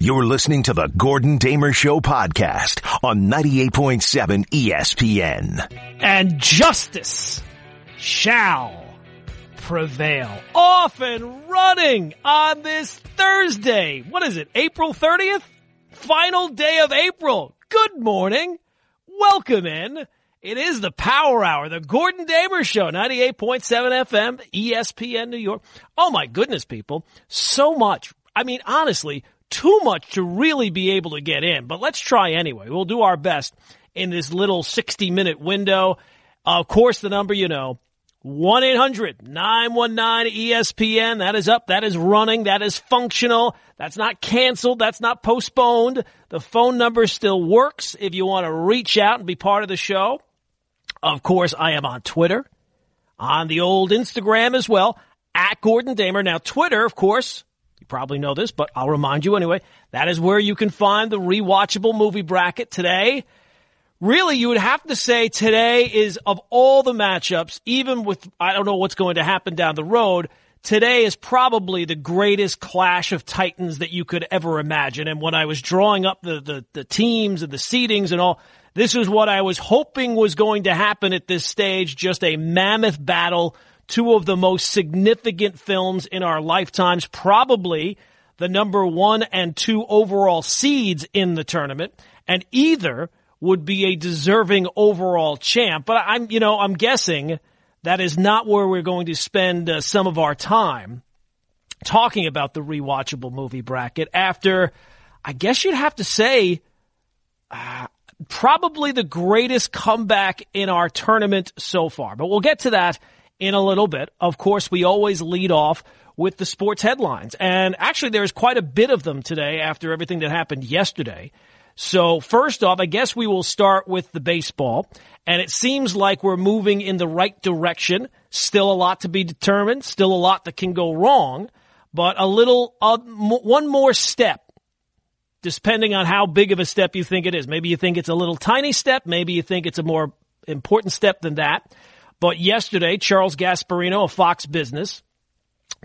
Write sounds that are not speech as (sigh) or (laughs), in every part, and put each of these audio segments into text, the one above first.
You're listening to the Gordon Damer Show podcast on 98.7 ESPN. And justice shall prevail. Off and running on this Thursday. What is it? April 30th? Final day of April. Good morning. Welcome in. It is the Power Hour, the Gordon Damer Show, 98.7 FM, ESPN New York. Oh my goodness, people. So much. I mean, honestly, too much to really be able to get in, but let's try anyway. We'll do our best in this little 60 minute window. Of course, the number you know, 1-800-919-ESPN. That is up. That is running. That is functional. That's not canceled. That's not postponed. The phone number still works if you want to reach out and be part of the show. Of course, I am on Twitter, on the old Instagram as well, at Gordon Damer. Now, Twitter, of course, probably know this, but I'll remind you anyway. That is where you can find the rewatchable movie bracket today. Really, you would have to say today is of all the matchups, even with, I don't know what's going to happen down the road, today is probably the greatest clash of titans that you could ever imagine. And when I was drawing up the, the, the teams and the seedings and all, this is what I was hoping was going to happen at this stage. Just a mammoth battle two of the most significant films in our lifetimes, probably the number one and two overall seeds in the tournament, and either would be a deserving overall champ. But I'm, you know, I'm guessing that is not where we're going to spend uh, some of our time talking about the rewatchable movie bracket after, I guess you'd have to say, uh, probably the greatest comeback in our tournament so far. But we'll get to that in a little bit. Of course, we always lead off with the sports headlines. And actually, there's quite a bit of them today after everything that happened yesterday. So first off, I guess we will start with the baseball. And it seems like we're moving in the right direction. Still a lot to be determined. Still a lot that can go wrong. But a little, uh, m- one more step depending on how big of a step you think it is. Maybe you think it's a little tiny step. Maybe you think it's a more important step than that. But yesterday, Charles Gasparino of Fox Business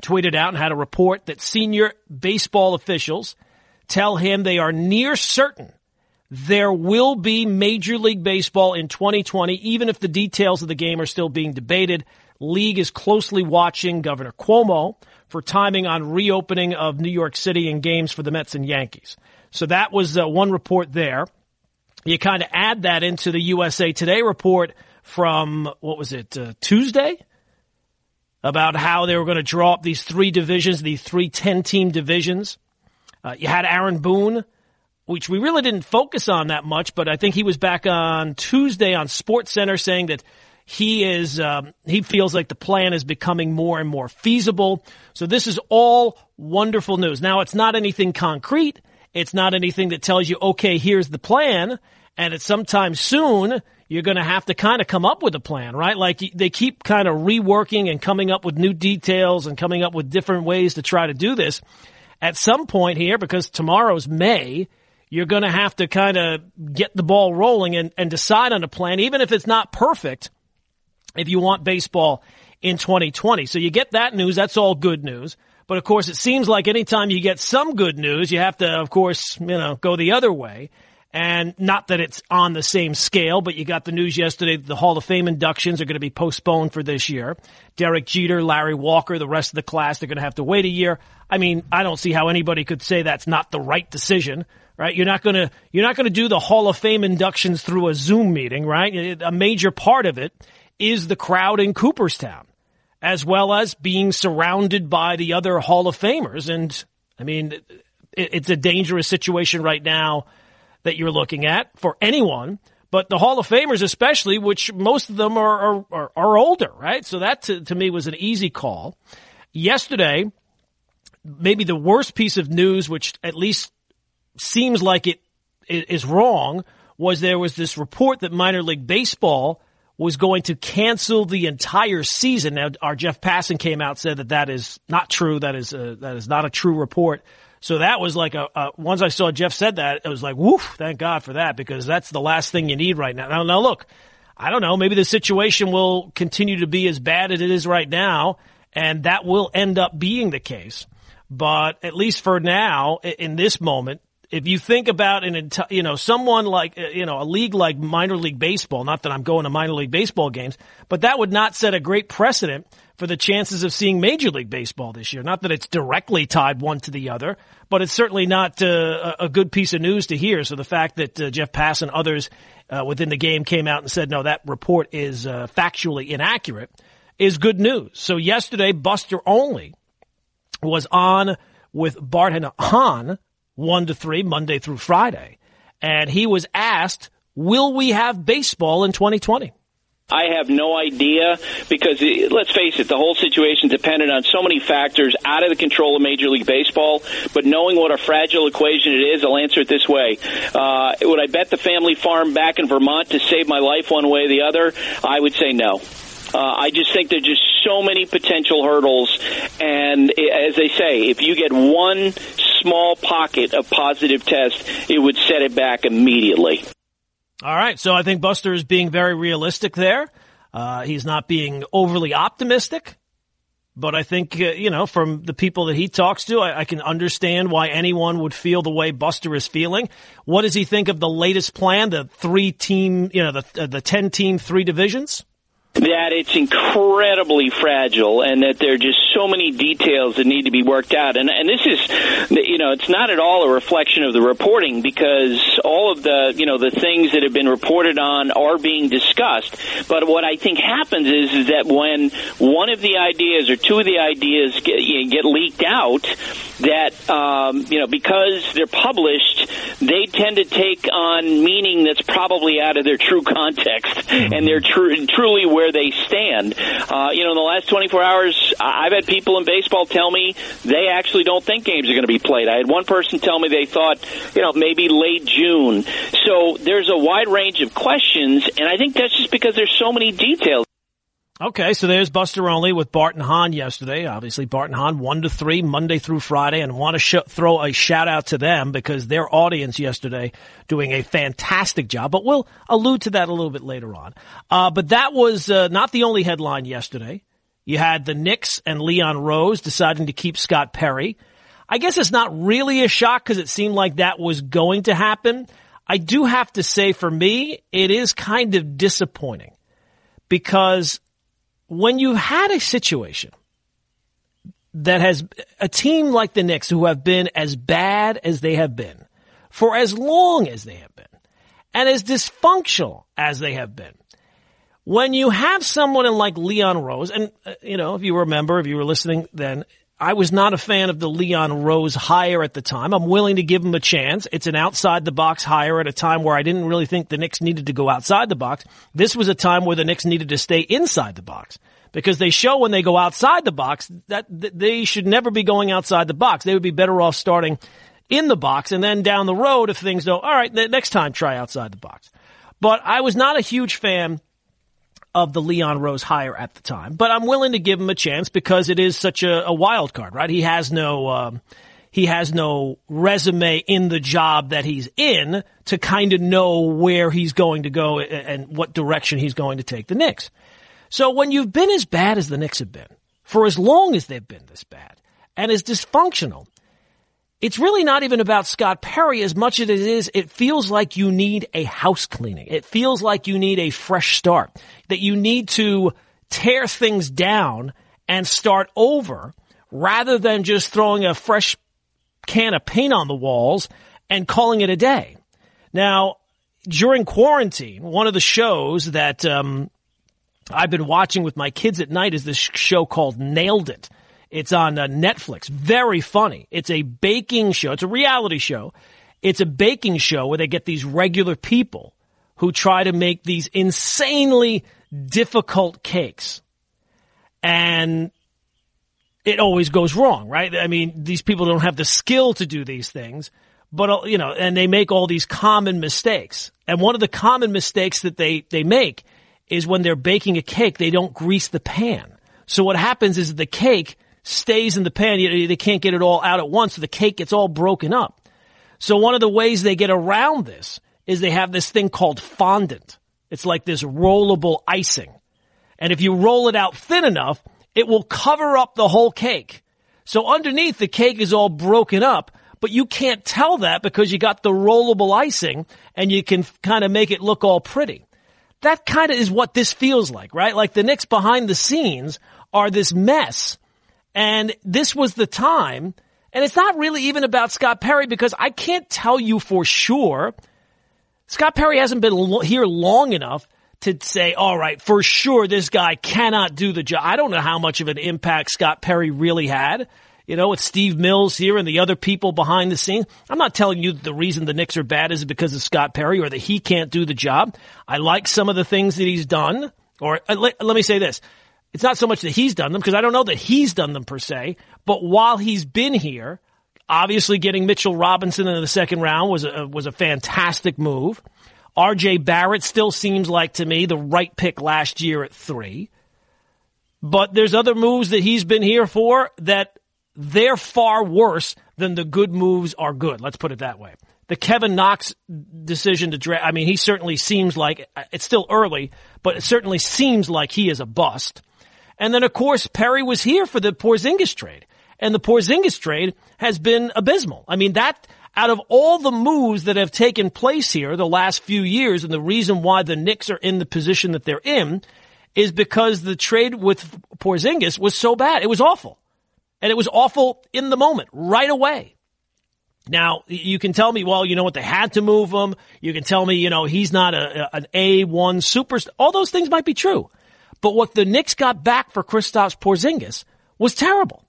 tweeted out and had a report that senior baseball officials tell him they are near certain there will be Major League Baseball in 2020, even if the details of the game are still being debated. League is closely watching Governor Cuomo for timing on reopening of New York City and games for the Mets and Yankees. So that was uh, one report there. You kind of add that into the USA Today report from what was it uh, Tuesday about how they were going to draw up these three divisions, these three 10 team divisions. Uh, you had Aaron Boone, which we really didn't focus on that much, but I think he was back on Tuesday on Sports Center saying that he is um, he feels like the plan is becoming more and more feasible. So this is all wonderful news. Now it's not anything concrete. It's not anything that tells you, okay, here's the plan, and at some time soon you're going to have to kind of come up with a plan, right? Like they keep kind of reworking and coming up with new details and coming up with different ways to try to do this. At some point here, because tomorrow's May, you're going to have to kind of get the ball rolling and, and decide on a plan, even if it's not perfect, if you want baseball in 2020. So you get that news. That's all good news. But of course, it seems like anytime you get some good news, you have to, of course, you know, go the other way. And not that it's on the same scale, but you got the news yesterday that the Hall of Fame inductions are going to be postponed for this year. Derek Jeter, Larry Walker, the rest of the class, they're going to have to wait a year. I mean, I don't see how anybody could say that's not the right decision, right? You're not going to, you're not going to do the Hall of Fame inductions through a Zoom meeting, right? A major part of it is the crowd in Cooperstown, as well as being surrounded by the other Hall of Famers. And I mean, it's a dangerous situation right now that you're looking at for anyone, but the Hall of Famers especially, which most of them are, are, are older, right? So that to, to me was an easy call. Yesterday, maybe the worst piece of news, which at least seems like it is wrong, was there was this report that minor league baseball was going to cancel the entire season. Now, our Jeff Passan came out said that that is not true. That is a, that is not a true report. So that was like a, a, once I saw Jeff said that, it was like, woof, thank God for that because that's the last thing you need right now. Now, now look, I don't know, maybe the situation will continue to be as bad as it is right now, and that will end up being the case. But at least for now, in this moment, if you think about an you know, someone like, uh, you know, a league like minor league baseball, not that I'm going to minor league baseball games, but that would not set a great precedent for the chances of seeing major league baseball this year. Not that it's directly tied one to the other, but it's certainly not uh, a good piece of news to hear. So the fact that uh, Jeff Passan others uh, within the game came out and said, no, that report is uh, factually inaccurate is good news. So yesterday, Buster Olney was on with Bart and Hahn 1 to 3, Monday through Friday. And he was asked, will we have baseball in 2020? I have no idea because let's face it, the whole situation depended on so many factors out of the control of Major League Baseball. But knowing what a fragile equation it is, I'll answer it this way: uh, Would I bet the family farm back in Vermont to save my life one way or the other? I would say no. Uh, I just think there's just so many potential hurdles, and as they say, if you get one small pocket of positive test, it would set it back immediately. All right. So I think Buster is being very realistic there. Uh, he's not being overly optimistic. But I think, uh, you know, from the people that he talks to, I, I, can understand why anyone would feel the way Buster is feeling. What does he think of the latest plan, the three team, you know, the, uh, the 10 team, three divisions? That it's incredibly fragile and that there are just so many details that need to be worked out. And, and this is, you know, it's not at all a reflection of the reporting because all of the, you know, the things that have been reported on are being discussed. But what I think happens is, is that when one of the ideas or two of the ideas get, you know, get leaked out, that, um, you know, because they're published, they tend to take on meaning that's probably out of their true context mm-hmm. and they're tr- truly where where they stand. Uh, you know, in the last 24 hours, I've had people in baseball tell me they actually don't think games are going to be played. I had one person tell me they thought, you know, maybe late June. So there's a wide range of questions, and I think that's just because there's so many details. Okay, so there's Buster Olney with Bart and Hahn yesterday. Obviously, Bart and Hahn one to three Monday through Friday, and want to sh- throw a shout out to them because their audience yesterday doing a fantastic job. But we'll allude to that a little bit later on. Uh, but that was uh, not the only headline yesterday. You had the Knicks and Leon Rose deciding to keep Scott Perry. I guess it's not really a shock because it seemed like that was going to happen. I do have to say, for me, it is kind of disappointing because when you've had a situation that has a team like the Knicks who have been as bad as they have been for as long as they have been and as dysfunctional as they have been, when you have someone like Leon Rose, and uh, you know, if you remember, if you were listening then, I was not a fan of the Leon Rose hire at the time. I'm willing to give him a chance. It's an outside the box hire at a time where I didn't really think the Knicks needed to go outside the box. This was a time where the Knicks needed to stay inside the box because they show when they go outside the box that they should never be going outside the box. They would be better off starting in the box and then down the road if things don't, all right, next time try outside the box. But I was not a huge fan of the Leon Rose hire at the time, but I'm willing to give him a chance because it is such a, a wild card, right? He has no, um, he has no resume in the job that he's in to kind of know where he's going to go and what direction he's going to take the Knicks. So when you've been as bad as the Knicks have been, for as long as they've been this bad, and as dysfunctional, it's really not even about Scott Perry as much as it is, it feels like you need a house cleaning. It feels like you need a fresh start, that you need to tear things down and start over rather than just throwing a fresh can of paint on the walls and calling it a day. Now, during quarantine, one of the shows that um, I've been watching with my kids at night is this show called Nailed It. It's on uh, Netflix. Very funny. It's a baking show. It's a reality show. It's a baking show where they get these regular people who try to make these insanely difficult cakes. And it always goes wrong, right? I mean, these people don't have the skill to do these things, but uh, you know, and they make all these common mistakes. And one of the common mistakes that they, they make is when they're baking a cake, they don't grease the pan. So what happens is the cake stays in the pan. They can't get it all out at once, so the cake gets all broken up. So one of the ways they get around this is they have this thing called fondant. It's like this rollable icing. And if you roll it out thin enough, it will cover up the whole cake. So underneath the cake is all broken up, but you can't tell that because you got the rollable icing and you can kind of make it look all pretty. That kind of is what this feels like, right? Like the Knicks behind the scenes are this mess. And this was the time. And it's not really even about Scott Perry because I can't tell you for sure. Scott Perry hasn't been here long enough to say, all right, for sure this guy cannot do the job. I don't know how much of an impact Scott Perry really had. You know, with Steve Mills here and the other people behind the scenes. I'm not telling you the reason the Knicks are bad is because of Scott Perry or that he can't do the job. I like some of the things that he's done. Or uh, let, let me say this. It's not so much that he's done them because I don't know that he's done them per se, but while he's been here, obviously getting Mitchell Robinson in the second round was a, was a fantastic move. RJ Barrett still seems like to me the right pick last year at three. But there's other moves that he's been here for that they're far worse than the good moves are good. Let's put it that way. The Kevin Knox decision to draft, I mean, he certainly seems like it's still early, but it certainly seems like he is a bust. And then, of course, Perry was here for the Porzingis trade. And the Porzingis trade has been abysmal. I mean, that, out of all the moves that have taken place here the last few years, and the reason why the Knicks are in the position that they're in, is because the trade with Porzingis was so bad. It was awful. And it was awful in the moment, right away. Now, you can tell me, well, you know what, they had to move him. You can tell me, you know, he's not a, an A1 superstar. All those things might be true. But what the Knicks got back for Kristaps Porzingis was terrible.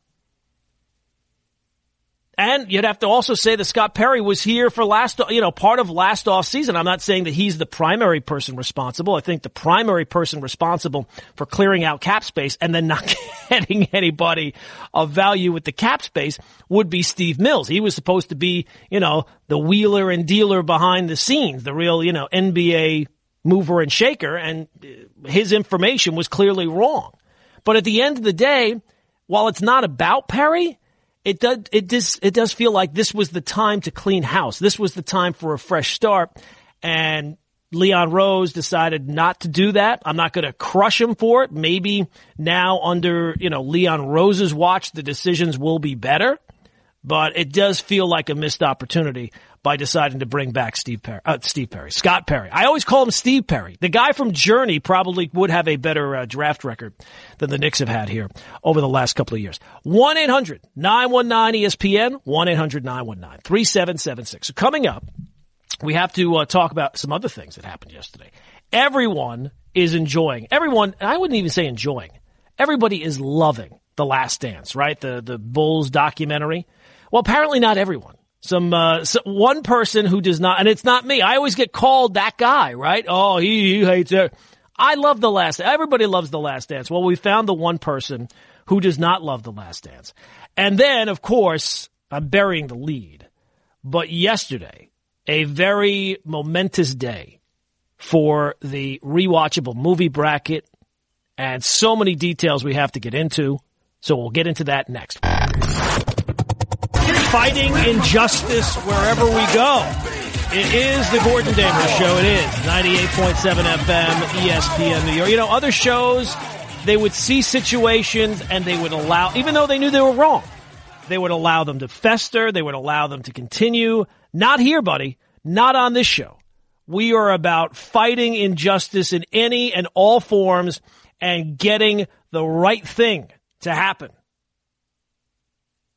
And you'd have to also say that Scott Perry was here for last, you know, part of last off season. I'm not saying that he's the primary person responsible. I think the primary person responsible for clearing out cap space and then not (laughs) getting anybody of value with the cap space would be Steve Mills. He was supposed to be, you know, the wheeler and dealer behind the scenes, the real, you know, NBA mover and shaker. And uh, his information was clearly wrong. But at the end of the day, while it's not about Perry, it does it does it does feel like this was the time to clean house. This was the time for a fresh start, and Leon Rose decided not to do that. I'm not going to crush him for it. Maybe now under you know Leon Rose's watch, the decisions will be better, but it does feel like a missed opportunity by deciding to bring back Steve Perry, uh, Steve Perry, Scott Perry. I always call him Steve Perry. The guy from Journey probably would have a better uh, draft record than the Knicks have had here over the last couple of years. 1-800-919-ESPN, 1-800-919-3776. So coming up, we have to uh, talk about some other things that happened yesterday. Everyone is enjoying, everyone, I wouldn't even say enjoying, everybody is loving The Last Dance, right? The, the Bulls documentary. Well, apparently not everyone some uh, one person who does not, and it's not me. I always get called that guy, right? Oh, he, he hates it. I love the last. Everybody loves the Last Dance. Well, we found the one person who does not love the Last Dance, and then of course I'm burying the lead. But yesterday, a very momentous day for the rewatchable movie bracket, and so many details we have to get into. So we'll get into that next fighting injustice wherever we go. It is the Gordon Damer Show. It is 98.7 FM, ESPN New York. You know, other shows, they would see situations and they would allow, even though they knew they were wrong, they would allow them to fester. They would allow them to continue. Not here, buddy. Not on this show. We are about fighting injustice in any and all forms and getting the right thing to happen.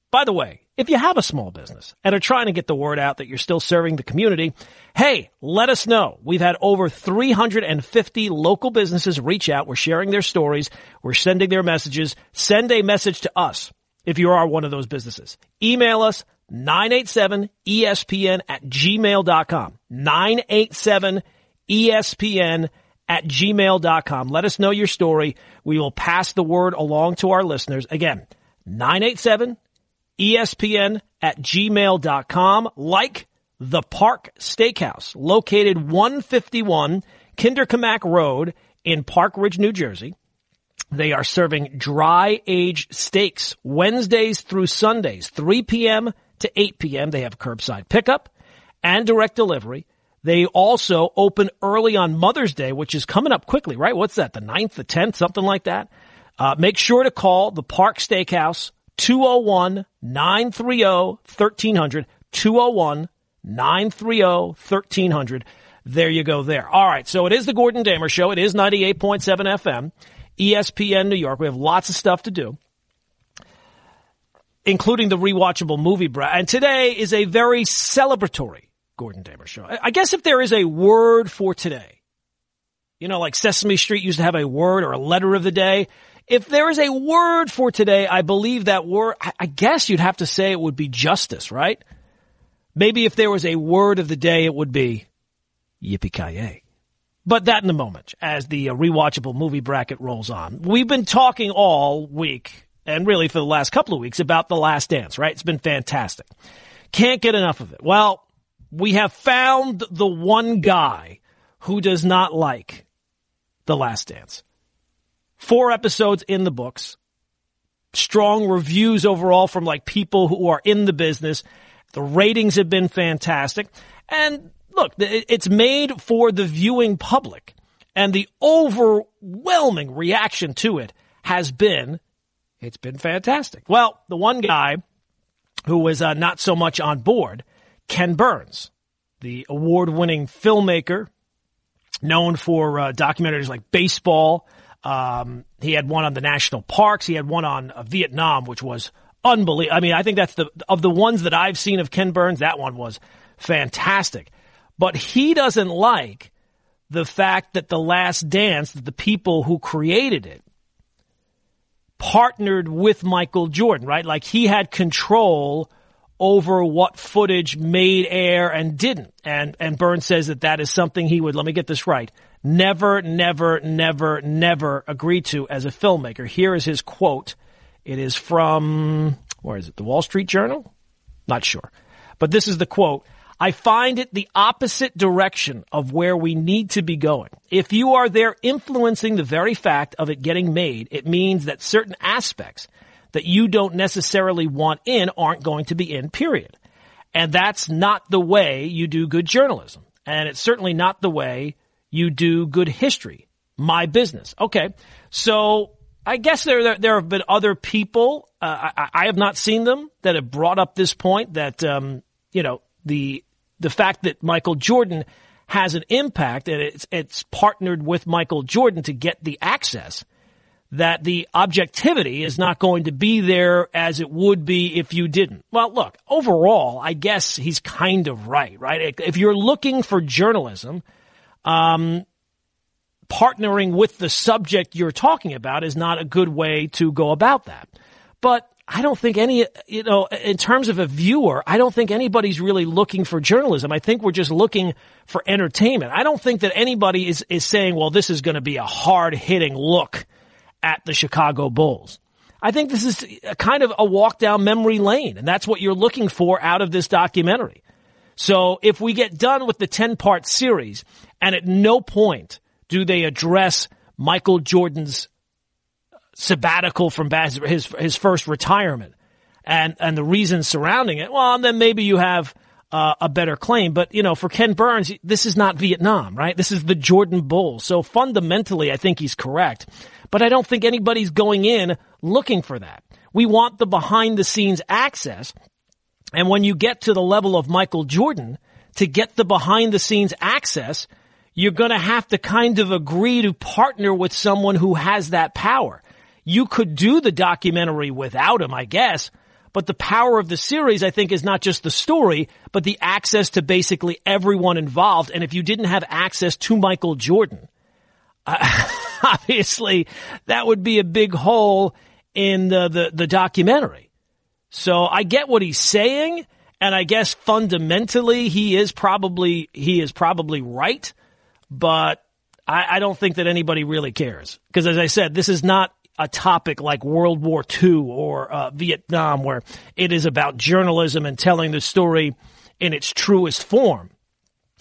By the way, if you have a small business and are trying to get the word out that you're still serving the community, hey, let us know. We've had over 350 local businesses reach out. We're sharing their stories. We're sending their messages. Send a message to us if you are one of those businesses. Email us 987ESPN at gmail.com. 987 ESPN at gmail.com. Let us know your story. We will pass the word along to our listeners. Again, 987 ESPN at gmail.com, like the Park Steakhouse, located 151 Kinderkamack Road in Park Ridge, New Jersey. They are serving dry aged steaks Wednesdays through Sundays, 3 p.m. to 8 p.m. They have curbside pickup and direct delivery. They also open early on Mother's Day, which is coming up quickly, right? What's that? The 9th, the 10th, something like that. Uh, make sure to call the Park Steakhouse 201 930 1300. 201 930 1300. There you go there. All right. So it is the Gordon Damer Show. It is 98.7 FM, ESPN New York. We have lots of stuff to do, including the rewatchable movie. And today is a very celebratory Gordon Damer Show. I guess if there is a word for today, you know, like Sesame Street used to have a word or a letter of the day. If there is a word for today, I believe that word, I guess you'd have to say it would be justice, right? Maybe if there was a word of the day, it would be yippee But that in a moment as the uh, rewatchable movie bracket rolls on. We've been talking all week and really for the last couple of weeks about The Last Dance, right? It's been fantastic. Can't get enough of it. Well, we have found the one guy who does not like The Last Dance. Four episodes in the books. Strong reviews overall from like people who are in the business. The ratings have been fantastic. And look, it's made for the viewing public. And the overwhelming reaction to it has been, it's been fantastic. Well, the one guy who was uh, not so much on board, Ken Burns, the award winning filmmaker known for uh, documentaries like baseball, um, he had one on the national parks. He had one on uh, Vietnam, which was unbelievable. I mean, I think that's the of the ones that I've seen of Ken Burns. That one was fantastic. But he doesn't like the fact that the Last Dance, that the people who created it, partnered with Michael Jordan. Right, like he had control over what footage made air and didn't. And and Burns says that that is something he would. Let me get this right never, never, never, never agree to as a filmmaker. Here is his quote. It is from, where is it? The Wall Street Journal? Not sure. But this is the quote. I find it the opposite direction of where we need to be going. If you are there influencing the very fact of it getting made, it means that certain aspects that you don't necessarily want in aren't going to be in, period. And that's not the way you do good journalism. And it's certainly not the way you do good history. My business. Okay. So I guess there, there, there have been other people, uh, I, I, have not seen them that have brought up this point that, um, you know, the, the fact that Michael Jordan has an impact and it's, it's partnered with Michael Jordan to get the access that the objectivity is not going to be there as it would be if you didn't. Well, look, overall, I guess he's kind of right, right? If you're looking for journalism, um, partnering with the subject you're talking about is not a good way to go about that. But I don't think any, you know, in terms of a viewer, I don't think anybody's really looking for journalism. I think we're just looking for entertainment. I don't think that anybody is, is saying, well, this is going to be a hard hitting look at the Chicago Bulls. I think this is kind of a walk down memory lane, and that's what you're looking for out of this documentary. So if we get done with the 10 part series and at no point do they address Michael Jordan's sabbatical from his, his first retirement and, and the reasons surrounding it, well, then maybe you have uh, a better claim. But, you know, for Ken Burns, this is not Vietnam, right? This is the Jordan Bulls. So fundamentally, I think he's correct. But I don't think anybody's going in looking for that. We want the behind the scenes access and when you get to the level of Michael Jordan, to get the behind the scenes access, you're going to have to kind of agree to partner with someone who has that power. You could do the documentary without him, I guess, but the power of the series, I think, is not just the story, but the access to basically everyone involved. And if you didn't have access to Michael Jordan, uh, (laughs) obviously that would be a big hole in the, the, the documentary. So I get what he's saying, and I guess fundamentally he is probably he is probably right, but I, I don't think that anybody really cares because, as I said, this is not a topic like World War II or uh, Vietnam where it is about journalism and telling the story in its truest form.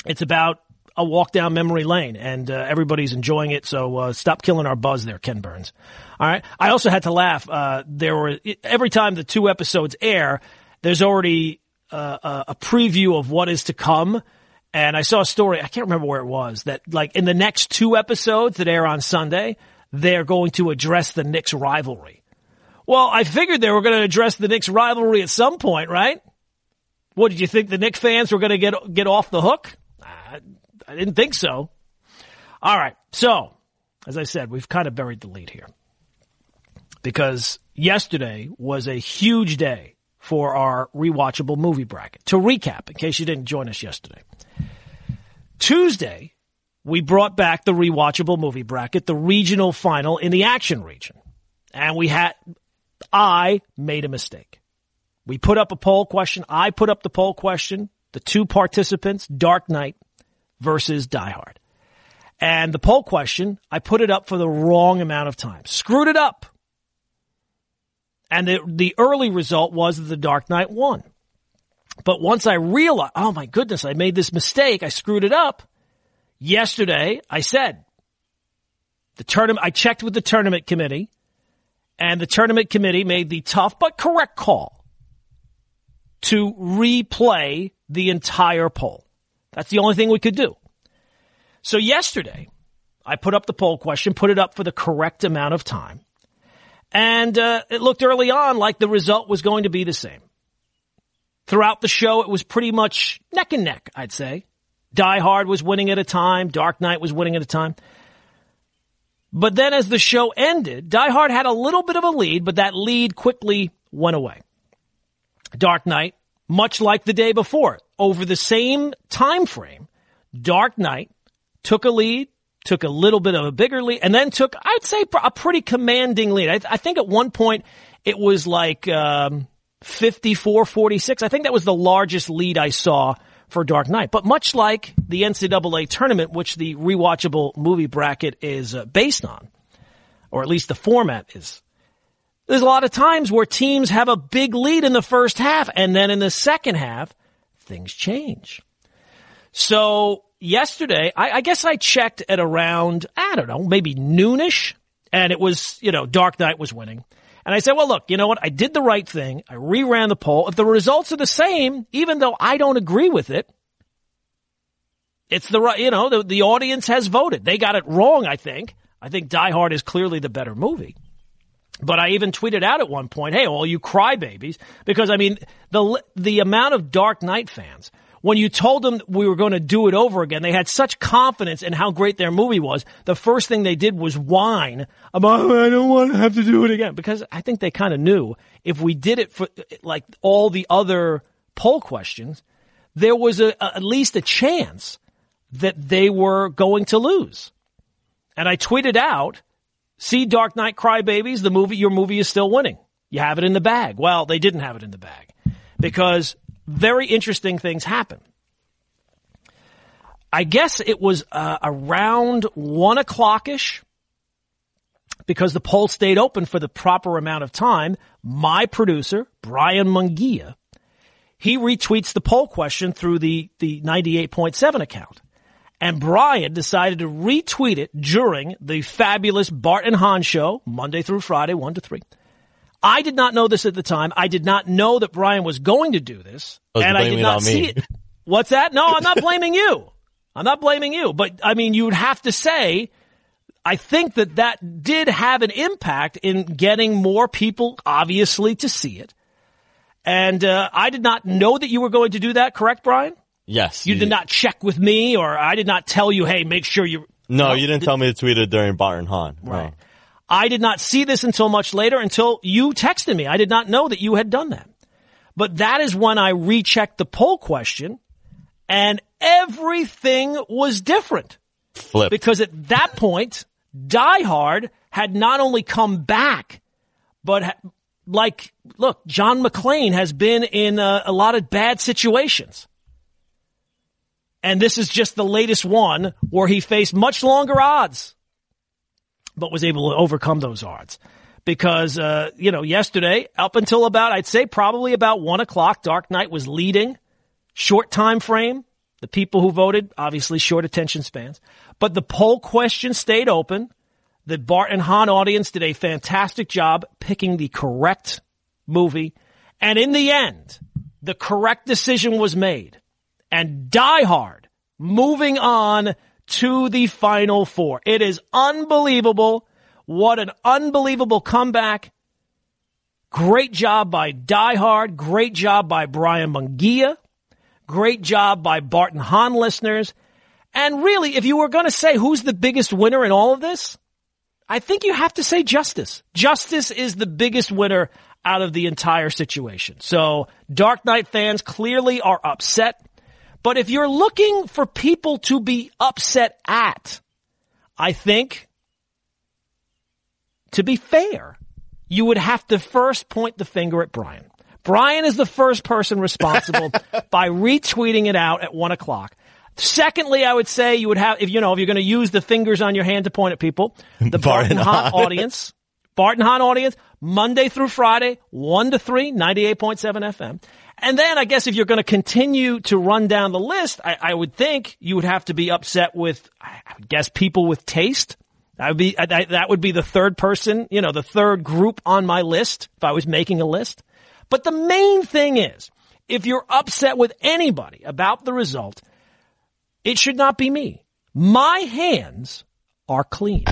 It's about a walk down memory lane, and uh, everybody's enjoying it. So uh, stop killing our buzz there, Ken Burns. All right. I also had to laugh. Uh, there were every time the two episodes air, there's already uh, a preview of what is to come. And I saw a story. I can't remember where it was that like in the next two episodes that air on Sunday, they're going to address the Knicks rivalry. Well, I figured they were going to address the Knicks rivalry at some point, right? What did you think the Knicks fans were going to get get off the hook? I, I didn't think so. All right. So, as I said, we've kind of buried the lead here. Because yesterday was a huge day for our rewatchable movie bracket. To recap, in case you didn't join us yesterday. Tuesday, we brought back the rewatchable movie bracket, the regional final in the action region. And we had, I made a mistake. We put up a poll question. I put up the poll question. The two participants, Dark Knight versus Die Hard. And the poll question, I put it up for the wrong amount of time. Screwed it up. And the, the early result was that the Dark Knight won. But once I realized, oh my goodness, I made this mistake. I screwed it up. Yesterday, I said, the tournament, I checked with the tournament committee and the tournament committee made the tough but correct call to replay the entire poll. That's the only thing we could do. So yesterday, I put up the poll question, put it up for the correct amount of time. And uh, it looked early on like the result was going to be the same. Throughout the show, it was pretty much neck and neck, I'd say. Die Hard was winning at a time. Dark Knight was winning at a time. But then as the show ended, Die Hard had a little bit of a lead, but that lead quickly went away. Dark Knight, much like the day before, over the same time frame, Dark Knight took a lead, took a little bit of a bigger lead, and then took, I'd say, a pretty commanding lead. I, I think at one point it was like um, 54-46. I think that was the largest lead I saw for Dark Knight. But much like the NCAA tournament, which the rewatchable movie bracket is uh, based on, or at least the format is, there's a lot of times where teams have a big lead in the first half, and then in the second half, things change. So yesterday, I, I guess I checked at around, I don't know, maybe noonish, and it was, you know, Dark Knight was winning. And I said, well, look, you know what? I did the right thing. I reran the poll. If the results are the same, even though I don't agree with it, it's the right, you know, the, the audience has voted. They got it wrong, I think. I think Die Hard is clearly the better movie. But I even tweeted out at one point, hey, all you crybabies, because I mean, the, the amount of Dark Knight fans when you told them we were going to do it over again, they had such confidence in how great their movie was. The first thing they did was whine about, oh, I don't want to have to do it again. Because I think they kind of knew if we did it for like all the other poll questions, there was a, a, at least a chance that they were going to lose. And I tweeted out, see Dark Knight Crybabies, the movie, your movie is still winning. You have it in the bag. Well, they didn't have it in the bag because very interesting things happen. I guess it was uh, around one o'clock ish because the poll stayed open for the proper amount of time. My producer, Brian Mungia, he retweets the poll question through the, the 98.7 account. And Brian decided to retweet it during the fabulous Bart and Hahn show, Monday through Friday, 1 to 3. I did not know this at the time. I did not know that Brian was going to do this. I and I did not see it. What's that? No, I'm not blaming you. I'm not blaming you. But I mean, you would have to say, I think that that did have an impact in getting more people, obviously, to see it. And uh, I did not know that you were going to do that, correct, Brian? Yes. You, you did not check with me, or I did not tell you, hey, make sure you. No, no you didn't did, tell me to tweet it during Bart and Hahn. Right. No. I did not see this until much later, until you texted me. I did not know that you had done that. But that is when I rechecked the poll question and everything was different. Flip. Because at that point, Die Hard had not only come back, but like, look, John McClane has been in a, a lot of bad situations. And this is just the latest one where he faced much longer odds but was able to overcome those odds. Because, uh, you know, yesterday, up until about, I'd say probably about one o'clock, Dark Knight was leading. Short time frame. The people who voted, obviously short attention spans. But the poll question stayed open. The Bart and Hahn audience did a fantastic job picking the correct movie. And in the end, the correct decision was made. And Die Hard, moving on to the Final Four. It is unbelievable. What an unbelievable comeback. Great job by Die Hard. Great job by Brian Mungia. Great job by Bart and Hahn listeners. And really, if you were going to say who's the biggest winner in all of this, I think you have to say Justice. Justice is the biggest winner out of the entire situation. So Dark Knight fans clearly are upset. But if you're looking for people to be upset at, I think, to be fair, you would have to first point the finger at Brian. Brian is the first person responsible (laughs) by retweeting it out at one o'clock. Secondly, I would say you would have, if you know, if you're going to use the fingers on your hand to point at people, the (laughs) Bart and Hahn audience, Bart and Hahn audience, Monday through Friday, 1 to 3, 98.7 FM. And then I guess if you're going to continue to run down the list, I, I, would think you would have to be upset with, I guess, people with taste. That would be, I, that would be the third person, you know, the third group on my list if I was making a list. But the main thing is, if you're upset with anybody about the result, it should not be me. My hands are clean.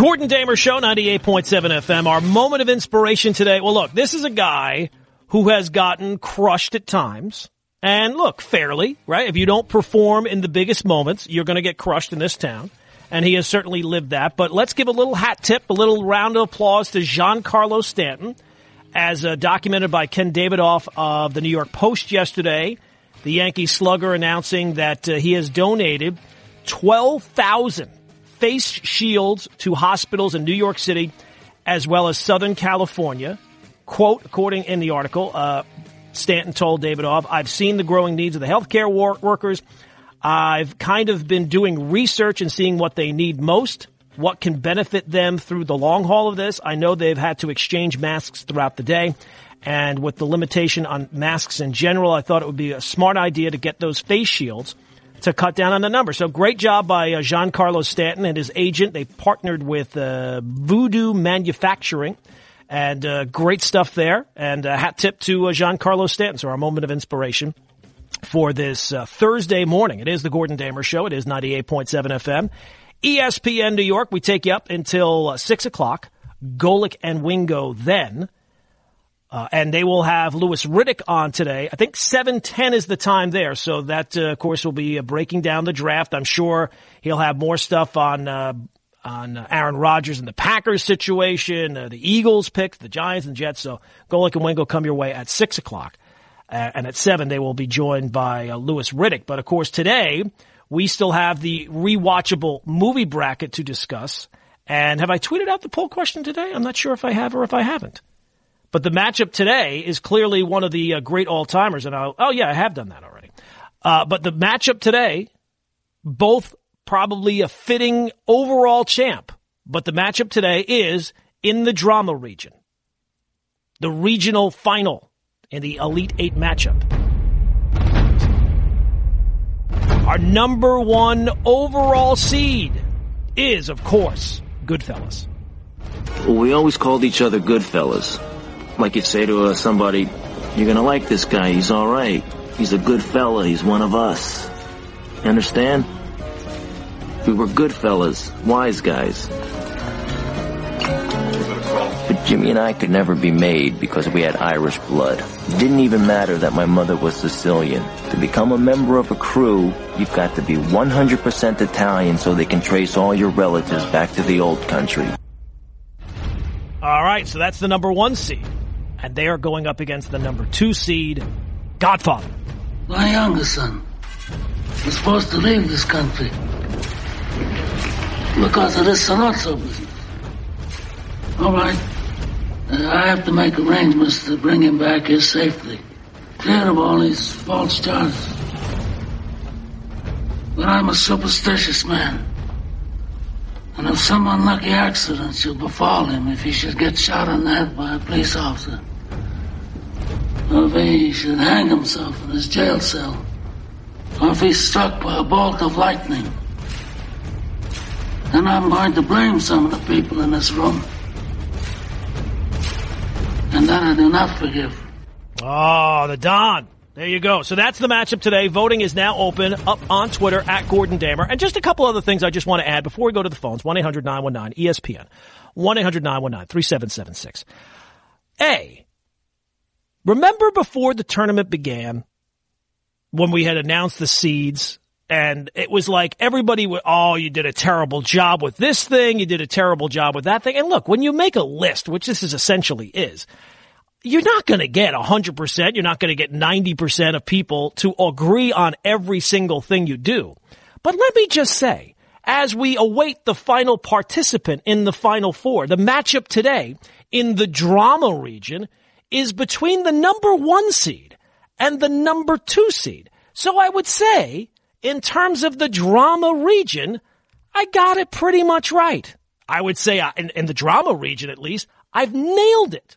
Gordon Damer Show, 98.7 FM. Our moment of inspiration today. Well, look, this is a guy who has gotten crushed at times. And look, fairly, right? If you don't perform in the biggest moments, you're going to get crushed in this town. And he has certainly lived that. But let's give a little hat tip, a little round of applause to Giancarlo Stanton, as uh, documented by Ken Davidoff of the New York Post yesterday. The Yankee slugger announcing that uh, he has donated 12,000 face shields to hospitals in New York City as well as Southern California. Quote, according in the article, uh, Stanton told Davidoff, I've seen the growing needs of the healthcare wor- workers. I've kind of been doing research and seeing what they need most, what can benefit them through the long haul of this. I know they've had to exchange masks throughout the day. And with the limitation on masks in general, I thought it would be a smart idea to get those face shields to cut down on the number. So great job by uh, Giancarlo Stanton and his agent. They partnered with uh, Voodoo Manufacturing. And uh, great stuff there. And a hat tip to uh, Giancarlo Stanton. So our moment of inspiration for this uh, Thursday morning. It is the Gordon Damer Show. It is 98.7 FM. ESPN New York. We take you up until uh, 6 o'clock. Golic and Wingo then. Uh, and they will have Louis Riddick on today. I think 7:10 is the time there, so that uh, of course will be uh, breaking down the draft. I'm sure he'll have more stuff on uh, on Aaron Rodgers and the Packers situation, uh, the Eagles pick, the Giants and Jets. So Golic and Wingo come your way at six o'clock, uh, and at seven they will be joined by Louis Riddick. But of course today we still have the rewatchable movie bracket to discuss. And have I tweeted out the poll question today? I'm not sure if I have or if I haven't. But the matchup today is clearly one of the uh, great all timers. And I'll, oh, yeah, I have done that already. Uh, but the matchup today, both probably a fitting overall champ. But the matchup today is in the drama region, the regional final in the Elite Eight matchup. Our number one overall seed is, of course, Goodfellas. We always called each other Goodfellas. Like you'd say to uh, somebody, you're gonna like this guy, he's alright. He's a good fella, he's one of us. You understand? We were good fellas, wise guys. But Jimmy and I could never be made because we had Irish blood. It didn't even matter that my mother was Sicilian. To become a member of a crew, you've got to be 100% Italian so they can trace all your relatives back to the old country. All right, so that's the number one seed and they are going up against the number two seed, Godfather. My youngest son is supposed to leave this country because of this Sollozzo business. All right. Uh, I have to make arrangements to bring him back here safely, clear of all these false charges. But I'm a superstitious man. And if some unlucky accident should befall him, if he should get shot in the head by a police officer, if he should hang himself in his jail cell, or if he's struck by a bolt of lightning, then I'm going to blame some of the people in this room. And that I do not forgive. Oh, the Don. There you go. So that's the matchup today. Voting is now open up on Twitter at Gordon Damer. And just a couple other things I just want to add before we go to the phones. 1-800-919-ESPN. 1-800-919-3776. A, remember before the tournament began when we had announced the seeds and it was like everybody would, oh, you did a terrible job with this thing. You did a terrible job with that thing. And look, when you make a list, which this is essentially is, you're not going to get 100%. You're not going to get 90% of people to agree on every single thing you do. But let me just say, as we await the final participant in the final four, the matchup today in the drama region is between the number one seed and the number two seed. So I would say in terms of the drama region, I got it pretty much right. I would say uh, in, in the drama region, at least, I've nailed it.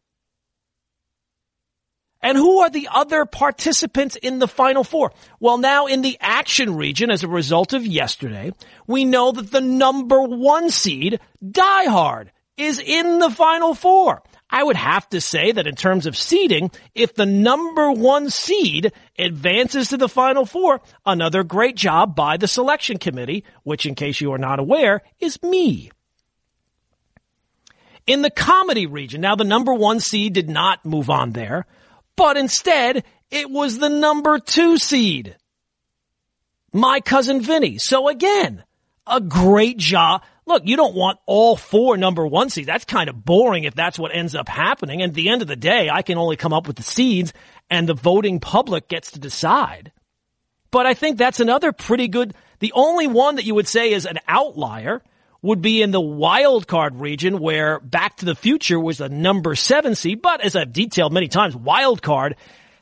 And who are the other participants in the Final Four? Well, now in the action region, as a result of yesterday, we know that the number one seed, Die Hard, is in the Final Four. I would have to say that in terms of seeding, if the number one seed advances to the final four, another great job by the selection committee, which in case you are not aware, is me. In the comedy region, now the number one seed did not move on there, but instead it was the number two seed. My cousin Vinny. So again, a great job look, you don't want all four number one seeds. That's kind of boring if that's what ends up happening. And at the end of the day, I can only come up with the seeds and the voting public gets to decide. But I think that's another pretty good. The only one that you would say is an outlier would be in the wild card region where Back to the Future was a number seven seed. But as I've detailed many times, wild card,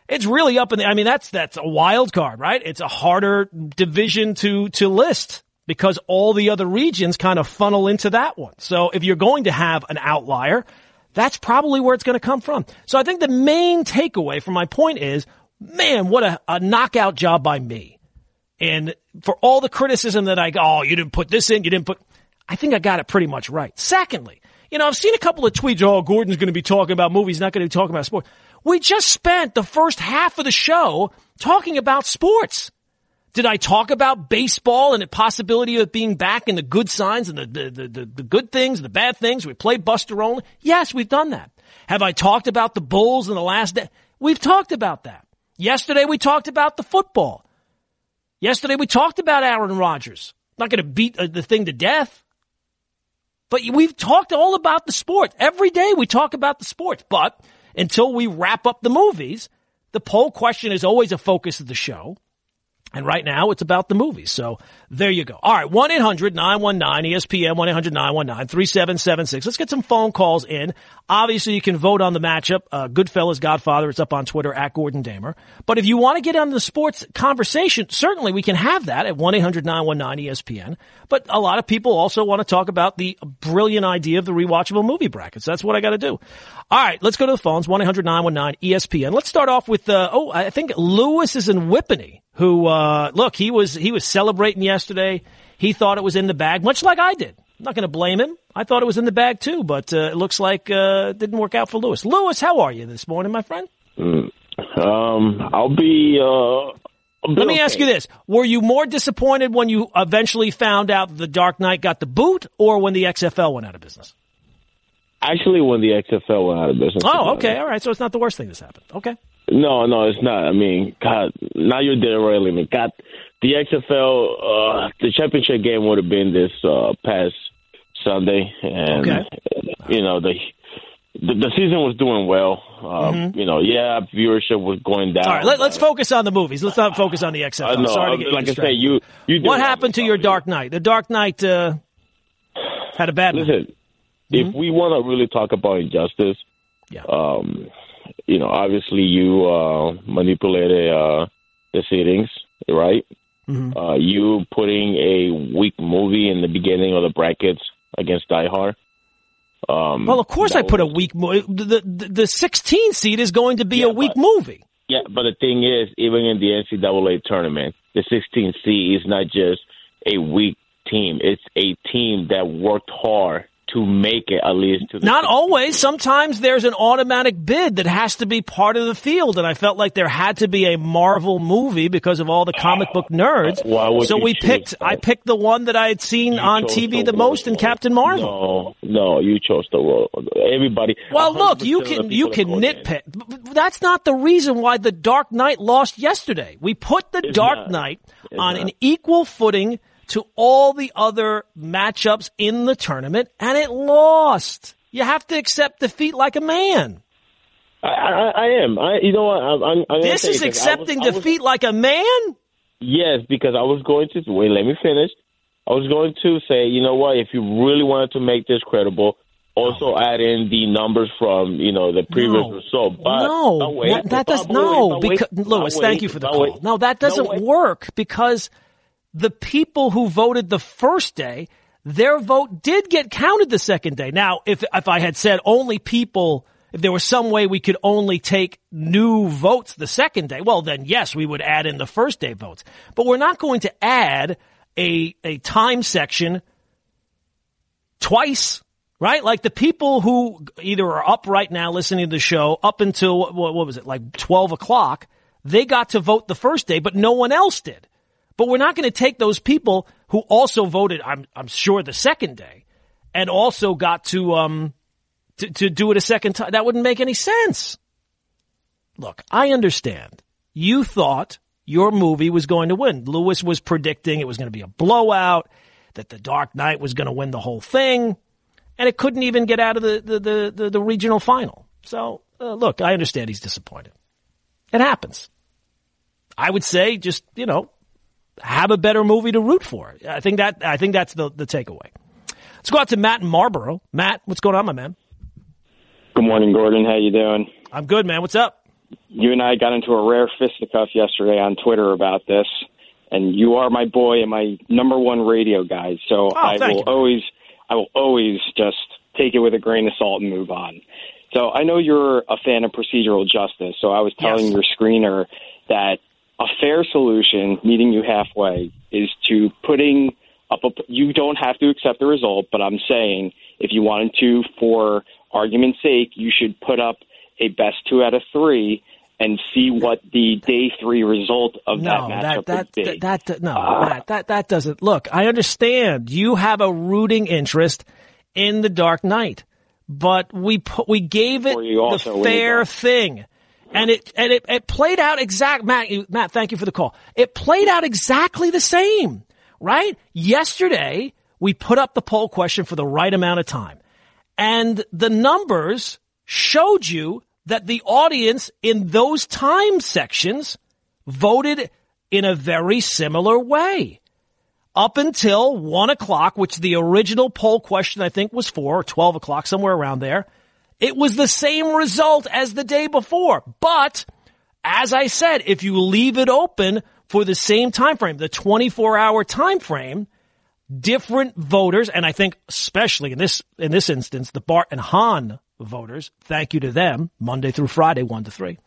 it's really up in the, I mean, that's, that's a wild card, right? It's a harder division to, to list because all the other regions kind of funnel into that one. So if you're going to have an outlier, that's probably where it's going to come from. So I think the main takeaway from my point is, man, what a, a knockout job by me. And for all the criticism that I, oh, you didn't put this in, you didn't put, I think I got it pretty much right. Secondly, you know, I've seen a couple of tweets, oh, Gordon's going to be talking about movies, not going to be talking about sports. We just spent the first half of the show talking about sports. Did I talk about baseball and the possibility of being back and the good signs and the, the, the, the, good things and the bad things? We played Buster Olney. Yes, we've done that. Have I talked about the Bulls in the last day? We've talked about that. Yesterday we talked about the football. Yesterday we talked about Aaron Rodgers. Not going to beat uh, the thing to death. But we've talked all about the sport. Every day we talk about the sports. But until we wrap up the movies, the poll question is always a focus of the show. And right now it's about the movies. So there you go. All right. 1-800-919-ESPN, 1-800-919-3776. Let's get some phone calls in. Obviously you can vote on the matchup. Uh, Goodfellas Godfather. It's up on Twitter at Gordon Damer. But if you want to get on the sports conversation, certainly we can have that at 1-800-919-ESPN. But a lot of people also want to talk about the brilliant idea of the rewatchable movie brackets. That's what I got to do. All right, let's go to the phones. 1-800-919-ESPN. Let's start off with, uh, oh, I think Lewis is in Whippany, who, uh, look, he was, he was celebrating yesterday. He thought it was in the bag, much like I did. I'm not going to blame him. I thought it was in the bag too, but, uh, it looks like, uh, it didn't work out for Lewis. Lewis, how are you this morning, my friend? Mm, um, I'll be, uh, let me okay. ask you this. Were you more disappointed when you eventually found out the Dark Knight got the boot or when the XFL went out of business? Actually, when the XFL went out of business. Oh, okay. All right. So it's not the worst thing that's happened. Okay. No, no, it's not. I mean, God, now you're derailing me. God, the XFL, uh, the championship game would have been this uh, past Sunday. And, okay. you know, the the, the season was doing well. Uh, mm-hmm. You know, yeah, viewership was going down. All right, let, us focus on the movies. Let's not focus on the XFL. Uh, no, Sorry to get like you I say, you you. What happened to your Dark Knight? The Dark Knight uh, had a bad. Listen, mm-hmm. if we want to really talk about injustice, yeah. Um, you know, obviously you uh, manipulated uh, the settings, right? Mm-hmm. Uh, you putting a weak movie in the beginning of the brackets against Die Hard. Um, well, of course, I put a weak movie. The, the, the 16 seed is going to be yeah, a weak but, movie. Yeah, but the thing is, even in the NCAA tournament, the 16 seed is not just a weak team. It's a team that worked hard to make it at least to the Not always. Sometimes there's an automatic bid that has to be part of the field, and I felt like there had to be a Marvel movie because of all the comic book nerds. Uh, why would so we picked. that? I picked the one that I had seen You on TV the the most in Captain. Marvel. No, no, you chose the wrong. Everybody. Well, look, you 100% of the can you can nitpick. but That's not the reason why the Dark Knight lost yesterday. We put the It's Dark not. Knight It's on not. an equal footing to all the other matchups in the tournament, and it lost. You have to accept defeat like a man. I, I, I am. I, you know what? I'm, I'm, I'm This is say it 'cause I was- accepting was- defeat like a man. Yes, because I was going to wait. Let me finish. I was going to say, you know what? If you really wanted to make this credible, also add in the numbers from you know the previous No. result. But no, wait, that, that does no. wait, Because Lewis, thank you for the call. wait. No, that doesn't work because the people who voted the first day, their vote did get counted the second day. Now, if if I had said only people, if there was some way we could only take new votes the second day, well, then yes, we would add in the first day votes. But we're not going to add a a time section twice, right? Like the people who either are up right now listening to the show up until what, what was it, like 12 o'clock, they got to vote the first day, but no one else did. But we're not going to take those people who also voted, I'm, I'm sure, the second day and also got to, um, to, to do it a second time. That wouldn't make any sense. Look, I understand. You thought your movie was going to win. Lewis was predicting it was going to be a blowout, that the Dark Knight was going to win the whole thing, and it couldn't even get out of the, the, the, the, the regional final. So, uh, look, I understand he's disappointed. It happens. I would say just, you know, have a better movie to root for. I think that, I think that's the, the takeaway. Let's go out to Matt in Marlboro. Matt, what's going on, my man? Good morning, Gordon. How you doing? I'm good, man. What's up? You and I got into a rare fisticuff yesterday on Twitter about this, and you are my boy and my number one radio guy. So oh, I Oh, thank will you. always, I will always just take it with a grain of salt and move on. So I know you're a fan of procedural justice. So I was telling Yes. your screener that a fair solution, meeting you halfway, is to putting up a. You don't have to accept the result, but I'm saying if you wanted to, for argument's sake, you should put up a best two out of three and see what the day three result of No, that that matchup that would be. that, that, that no, ah. Matt, that that doesn't look. I understand you have a rooting interest in the Dark Knight, but we put we gave it Or you also the fair thing, and it and it, it played out exact. Matt, Matt, thank you for the call. It played out exactly the same, right? Yesterday we put up the poll question for the right amount of time, and the numbers showed you that the audience in those time sections voted in a very similar way. Up until one o'clock, which the original poll question I think was for, or 12 o'clock, somewhere around there, it was the same result as the day before. But as I said, if you leave it open for the same time frame, the 24 hour time frame, different voters, and I think especially in this in this instance, the Bart and Hahn voters, thank you to them, Monday through Friday, one to three.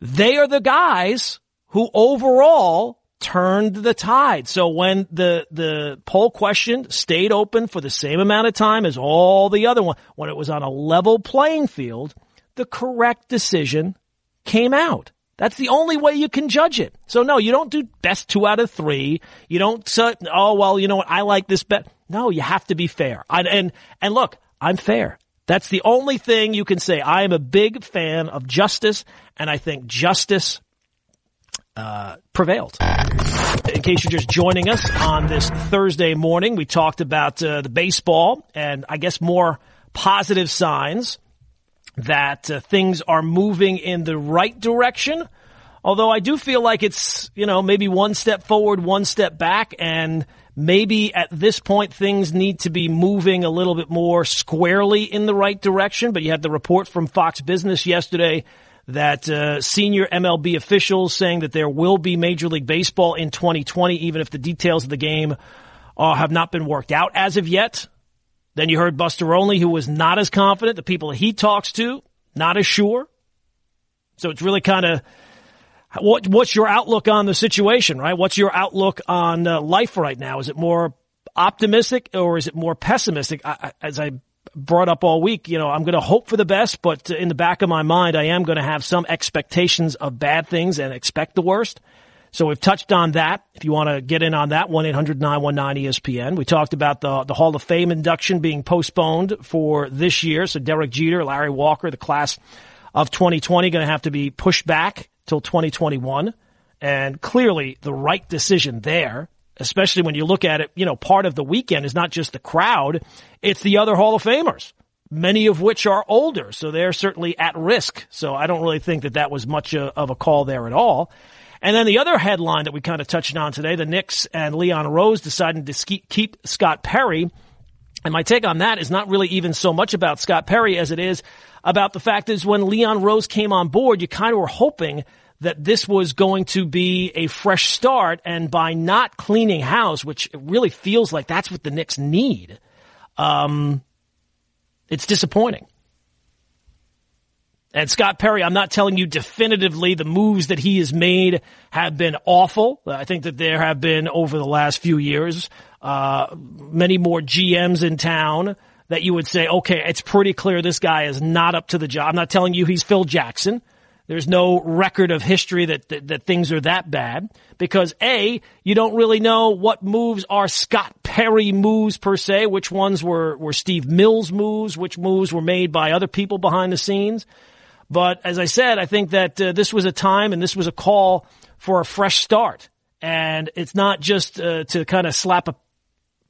They are the guys who overall turned the tide. So when the the poll question stayed open for the same amount of time as all the other one, when it was on a level playing field, the correct decision came out. That's the only way you can judge it. So no, you don't do best two out of three. You don't oh well, you know what? I like this bet. No, you have to be fair. I, and and look, I'm fair. That's the only thing you can say. I am a big fan of justice, and I think justice uh, prevailed. In case you're just joining us on this Thursday morning, we talked about uh, the baseball and I guess more positive signs that uh, things are moving in the right direction. Although I do feel like it's, you know, maybe one step forward, one step back, and maybe at this point things need to be moving a little bit more squarely in the right direction. But you had the report from Fox Business yesterday that uh, senior MLB officials saying that there will be Major League Baseball in 2020, even if the details of the game uh, have not been worked out as of yet. Then you heard Buster Olney, who was not as confident. The people he talks to, not as sure. So it's really kind of what what's your outlook on the situation, right? What's your outlook on uh, life right now? Is it more optimistic or is it more pessimistic? I, as I brought up all week, you know, I'm going to hope for the best, but in the back of my mind, I am going to have some expectations of bad things and expect the worst. So we've touched on that. If you want to get in on that, 1-800-919-ESPN. We talked about the, the Hall of Fame induction being postponed for this year. So Derek Jeter, Larry Walker, the class of 2020 going to have to be pushed back till 2021. And clearly the right decision there, especially when you look at it, you know, part of the weekend is not just the crowd, it's the other Hall of Famers, many of which are older. So they're certainly at risk. So I don't really think that that was much uh, of a call there at all. And then the other headline that we kind of touched on today, the Knicks and Leon Rose deciding to keep Scott Perry. And my take on that is not really even so much about Scott Perry as it is about the fact is when Leon Rose came on board, you kind of were hoping that this was going to be a fresh start. And by not cleaning house, which it really feels like that's what the Knicks need, um, it's disappointing. And Scott Perry, I'm not telling you definitively the moves that he has made have been awful. I think that there have been over the last few years, uh, many more GMs in town that you would say, okay, it's pretty clear this guy is not up to the job. I'm not telling you he's Phil Jackson. There's no record of history that, that, that things are that bad because A, you don't really know what moves are Scott Perry moves per se, which ones were, were Steve Mills moves, which moves were made by other people behind the scenes. But as I said, I think that uh, this was a time and this was a call for a fresh start. And it's not just uh, to kind of slap a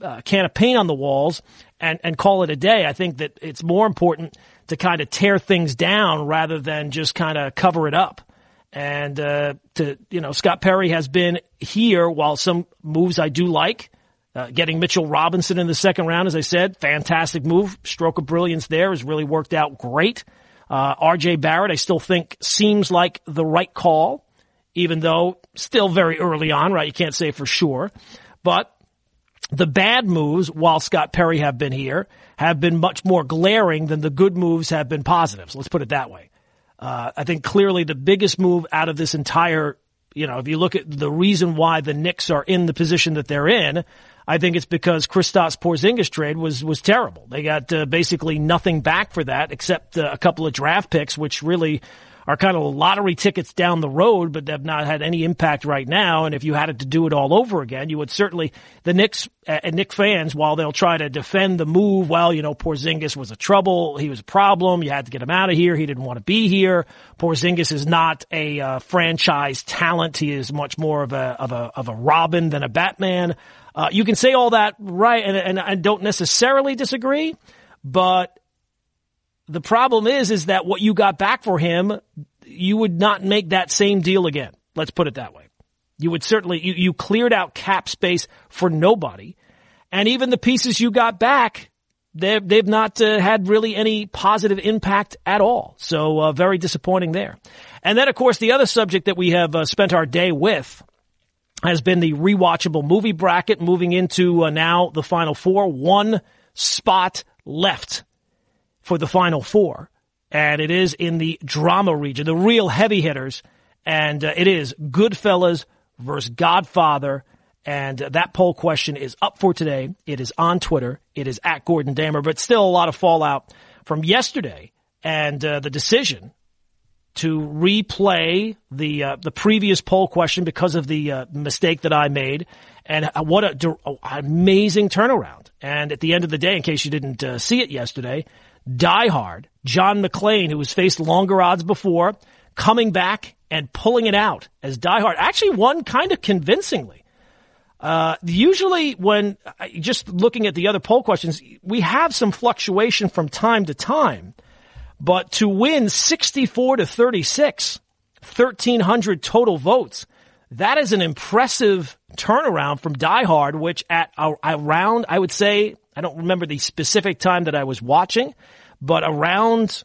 uh, can of paint on the walls and, and call it a day. I think that it's more important to kind of tear things down rather than just kind of cover it up. And uh, to you know, Scott Perry has been here while some moves I do like. Uh, getting Mitchell Robinson in the second round, as I said, fantastic move. Stroke of brilliance there has really worked out great. Uh, RJ Barrett, I still think seems like the right call, even though still very early on, right? You can't say for sure. But the bad moves, while Scott Perry have been here, have been much more glaring than the good moves have been positives. Let's put it that way. Uh, I think clearly the biggest move out of this entire, you know, if you look at the reason why the Knicks are in the position that they're in, I think it's because Kristaps Porzingis trade was was terrible. They got uh, basically nothing back for that except uh, a couple of draft picks, which really are kind of lottery tickets down the road, but have not had any impact right now. And if you had it to do it all over again, you would certainly the Knicks uh, and Knick fans, while they'll try to defend the move, well, you know, Porzingis was a trouble, he was a problem, you had to get him out of here, he didn't want to be here. Porzingis is not a uh, franchise talent; he is much more of a of a of a Robin than a Batman. Uh, you can say all that right, and, and I don't necessarily disagree, but the problem is, is that what you got back for him, you would not make that same deal again. Let's put it that way. You would certainly, you, you cleared out cap space for nobody. And even the pieces you got back, they've, they've not uh, had really any positive impact at all. So, uh, very disappointing there. And then, of course, the other subject that we have uh, spent our day with has been the rewatchable movie bracket moving into uh, now the final four. One spot left for the final four. And it is in the drama region, the real heavy hitters. And uh, it is Goodfellas versus Godfather. And uh, that poll question is up for today. It is on Twitter. It is at Gordon Damer, but still a lot of fallout from yesterday and uh, the decision to replay the uh, the previous poll question because of the uh, mistake that I made, and uh, what a, a, amazing turnaround! And at the end of the day, in case you didn't uh, see it yesterday, Die Hard John McClane, who has faced longer odds before, coming back and pulling it out as Die Hard actually won kind of convincingly. Uh, usually, when just looking at the other poll questions, we have some fluctuation from time to time. But to win 64 to 36, 1300 total votes, that is an impressive turnaround from Die Hard, which at around, I would say, I don't remember the specific time that I was watching, but around,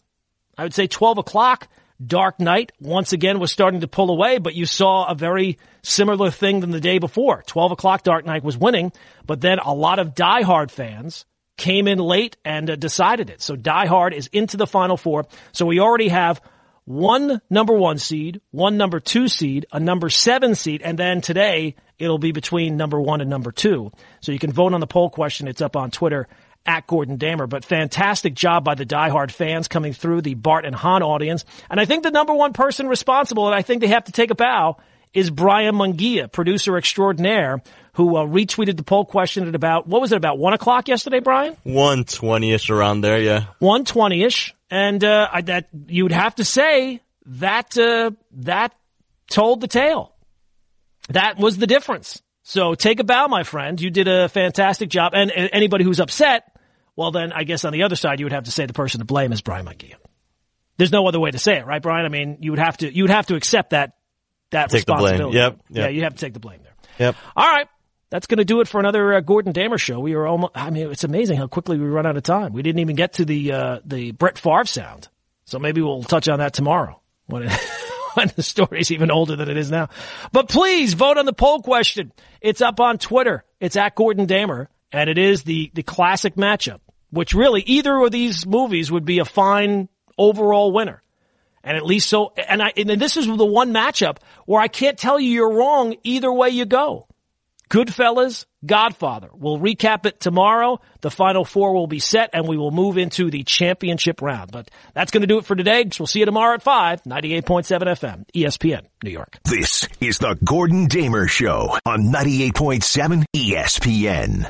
I would say 12 o'clock, Dark Knight once again was starting to pull away, but you saw a very similar thing than the day before. 12 o'clock Dark Knight was winning, but then a lot of Die Hard fans came in late and uh, decided it. So Die Hard is into the final four. So we already have one number one seed, one number two seed, a number seven seed, and then today it'll be between number one and number two. So you can vote on the poll question. It's up on Twitter at Gordon Damer. But fantastic job by the diehard fans coming through the Bart and Hahn audience. And I think the number one person responsible, and I think they have to take a bow, is Brian Mungia, producer extraordinaire, who uh, retweeted the poll question at about, what was it, about 1 o'clock yesterday, Brian? 120-ish around there, yeah. 120-ish. And uh, I, that you would have to say that uh, that told the tale. That was the difference. So take a bow, my friend. You did a fantastic job. And, and anybody who's upset, well, then I guess on the other side, you would have to say the person to blame is Brian McGee. There's no other way to say it, right, Brian? I mean, you would have to you would have to accept that that take responsibility. Yep, yep, Yeah, you have to take the blame there. Yep. All right. That's going to do it for another uh, Gordon Damer show. We are almost, I mean, it's amazing how quickly we run out of time. We didn't even get to the, uh, the Brett Favre sound. So maybe we'll touch on that tomorrow (laughs) when the story's even older than it is now. But please vote on the poll question. It's up on Twitter. It's at Gordon Damer and it is the, the classic matchup, which really either of these movies would be a fine overall winner. And at least so, and I, and this is the one matchup where I can't tell you you're wrong either way you go. Goodfellas, Godfather. We'll recap it tomorrow. The final four will be set and we will move into the championship round. But that's going to do it for today. We'll see you tomorrow at 5, 98.7 FM, ESPN, New York. This is the Gordon Damer Show on 98.7 ESPN.